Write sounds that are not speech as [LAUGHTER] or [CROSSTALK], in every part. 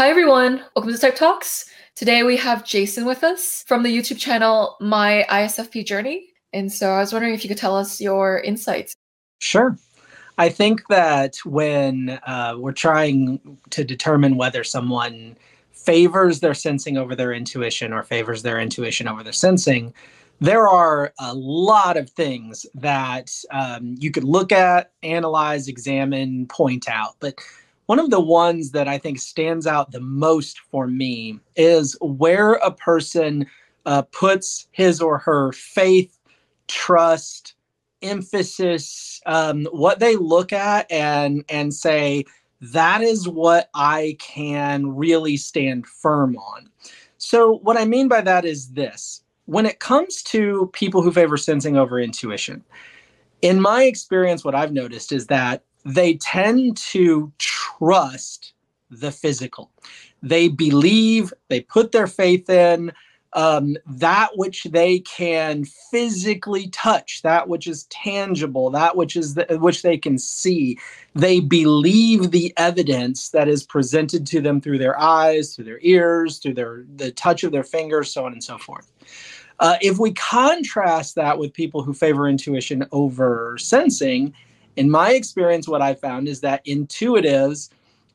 Hi, everyone. Welcome to Type Talks. Today we have Jason with us from the YouTube channel My ISFP Journey. And so I was wondering if you could tell us your insights. Sure. I think that when uh, we're trying to determine whether someone favors their sensing over their intuition or favors their intuition over their sensing, there are a lot of things that um, you could look at, analyze, examine, point out. But one of the ones that I think stands out the most for me is where a person uh, puts his or her faith, trust, emphasis, um, what they look at and and say that is what I can really stand firm on. So what I mean by that is this: when it comes to people who favor sensing over intuition, in my experience, what I've noticed is that they tend to trust the physical. They believe, they put their faith in um, that which they can physically touch, that which is tangible, that which is the, which they can see. They believe the evidence that is presented to them through their eyes, through their ears, through their the touch of their fingers, so on and so forth. Uh, if we contrast that with people who favor intuition over sensing, in my experience, what I found is that intuitives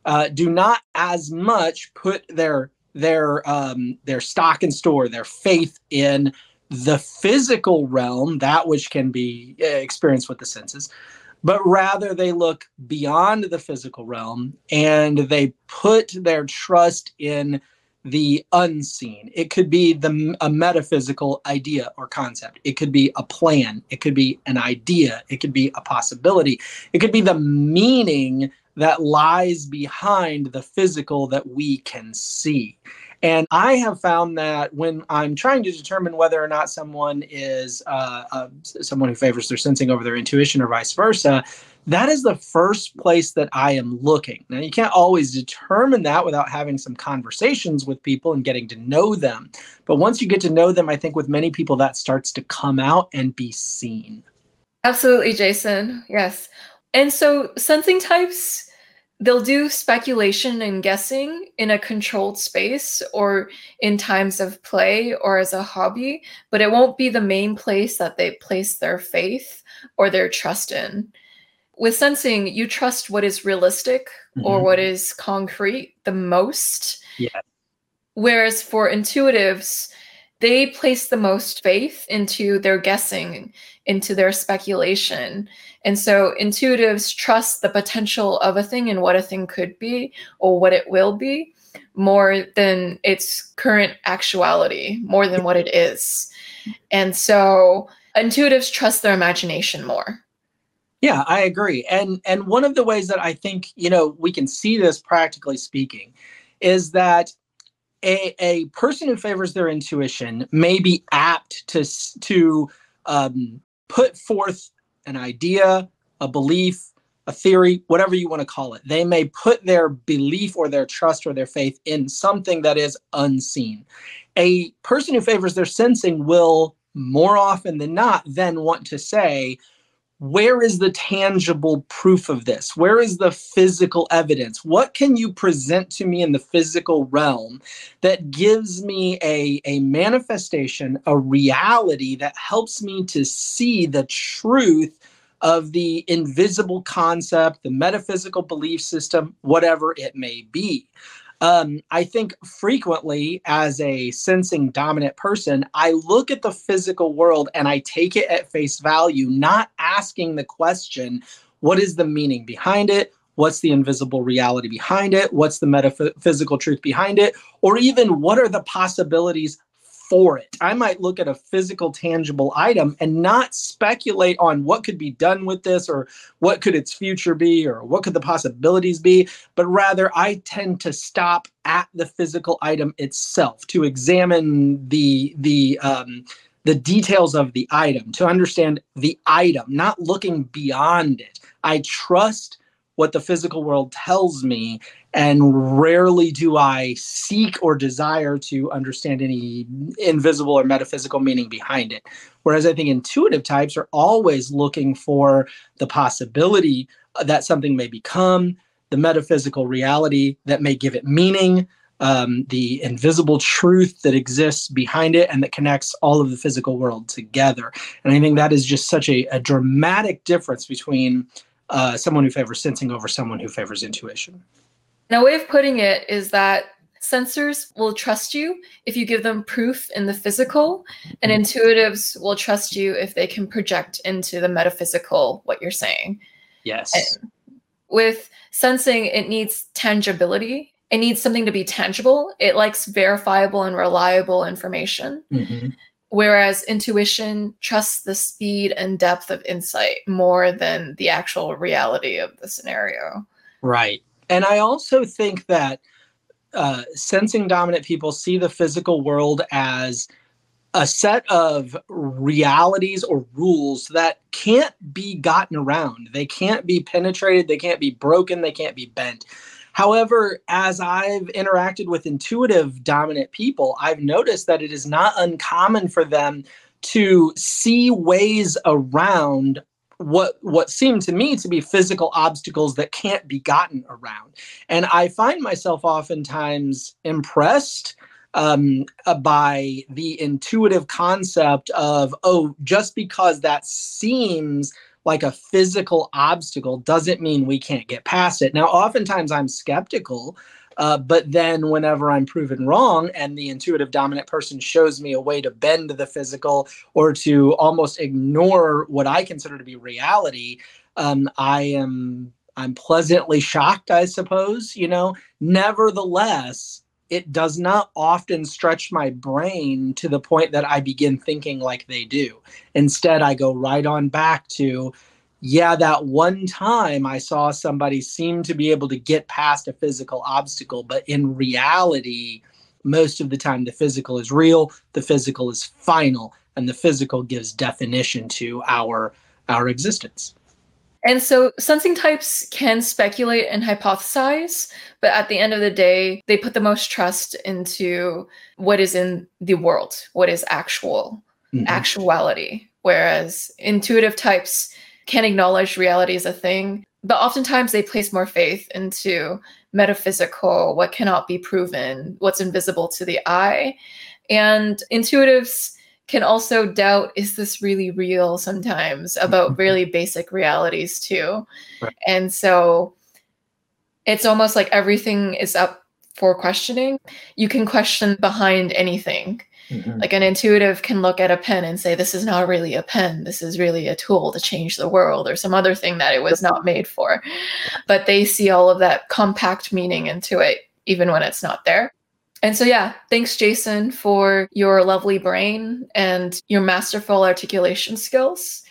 uh, do not as much put their their um, their stock and store, their faith in the physical realm, that which can be uh, experienced with the senses, but rather they look beyond the physical realm and they put their trust in the unseen. It could be the a metaphysical idea or concept. It could be a plan. It could be an idea. It could be a possibility. It could be the meaning that lies behind the physical that we can see. And I have found that when I'm trying to determine whether or not someone is uh, uh, someone who favors their sensing over their intuition or vice versa, that is the first place that I am looking. Now, you can't always determine that without having some conversations with people and getting to know them. But once you get to know them, I think with many people that starts to come out and be seen. Absolutely, Jason. Yes. And so, sensing types, they'll do speculation and guessing in a controlled space or in times of play or as a hobby, but it won't be the main place that they place their faith or their trust in with sensing you trust what is realistic mm-hmm. or what is concrete the most. Yeah. Whereas for intuitives they place the most faith into their guessing into their speculation. And so intuitives trust the potential of a thing and what a thing could be or what it will be more than its current actuality more than what it is. And so intuitives trust their imagination more yeah, I agree. And and one of the ways that I think, you know, we can see this practically speaking is that a, a person who favors their intuition may be apt to to um, put forth an idea, a belief, a theory, whatever you want to call it. They may put their belief or their trust or their faith in something that is unseen. A person who favors their sensing will more often than not then want to say, where is the tangible proof of this? Where is the physical evidence? What can you present to me in the physical realm that gives me a, a manifestation, a reality that helps me to see the truth of the invisible concept, the metaphysical belief system, whatever it may be? Um, I think frequently, as a sensing dominant person, I look at the physical world and I take it at face value, not asking the question, what is the meaning behind it? What's the invisible reality behind it? What's the metaphysical truth behind it? Or even what are the possibilities for it. I might look at a physical, tangible item and not speculate on what could be done with this or what could its future be or what could the possibilities be, but rather I tend to stop at the physical item itself to examine the the um, the details of the item to understand the item, not looking beyond it. I trust what the physical world tells me and rarely do I seek or desire to understand any invisible or metaphysical meaning behind it. Whereas I think intuitive types are always looking for the possibility that something may become, the metaphysical reality that may give it meaning, um, the invisible truth that exists behind it and that connects all of the physical world together. And I think that is just such a, a dramatic difference between uh, someone who favors sensing over someone who favors intuition. And a way of putting it is that sensors will trust you if you give them proof in the physical, and mm-hmm. intuitives will trust you if they can project into the metaphysical what you're saying. Yes. And with sensing, it needs tangibility. It needs something to be tangible. It likes verifiable and reliable information. Mm-hmm. Whereas intuition trusts the speed and depth of insight more than the actual reality of the scenario. Right. And I also think that uh, sensing dominant people see the physical world as a set of realities or rules that can't be gotten around. They can't be penetrated, they can't be broken, they can't be bent. However, as I've interacted with intuitive dominant people, I've noticed that it is not uncommon for them to see ways around what what seem to me to be physical obstacles that can't be gotten around. And i find myself oftentimes impressed um, uh, by the intuitive concept of oh just because that seems like a physical obstacle doesn't mean we can't get past it. Now oftentimes i'm skeptical uh, but then, whenever I'm proven wrong and the intuitive dominant person shows me a way to bend the physical or to almost ignore what I consider to be reality, um, I am I'm pleasantly shocked, I suppose. You know, nevertheless, it does not often stretch my brain to the point that I begin thinking like they do. Instead, I go right on back to yeah, that one time I saw somebody seem to be able to get past a physical obstacle, but in reality, most of the time the physical is real, the physical is final, and the physical gives definition to our our existence. And so sensing types can speculate and hypothesize, but at the end of the day, they put the most trust into what is in the world, what is actual, mm-hmm. actuality. Whereas intuitive types can acknowledge reality as a thing, but oftentimes they place more faith into metaphysical, what cannot be proven, what's invisible to the eye. And intuitives can also doubt is this really real sometimes [LAUGHS] about really basic realities too. Right. And so it's almost like everything is up for questioning. You can question behind anything. Mm-hmm. Like an intuitive can look at a pen and say, This is not really a pen. This is really a tool to change the world or some other thing that it was not made for. But they see all of that compact meaning into it, even when it's not there. And so, yeah, thanks, Jason, for your lovely brain and your masterful articulation skills.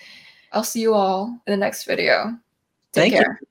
I'll see you all in the next video. Take Thank care. You.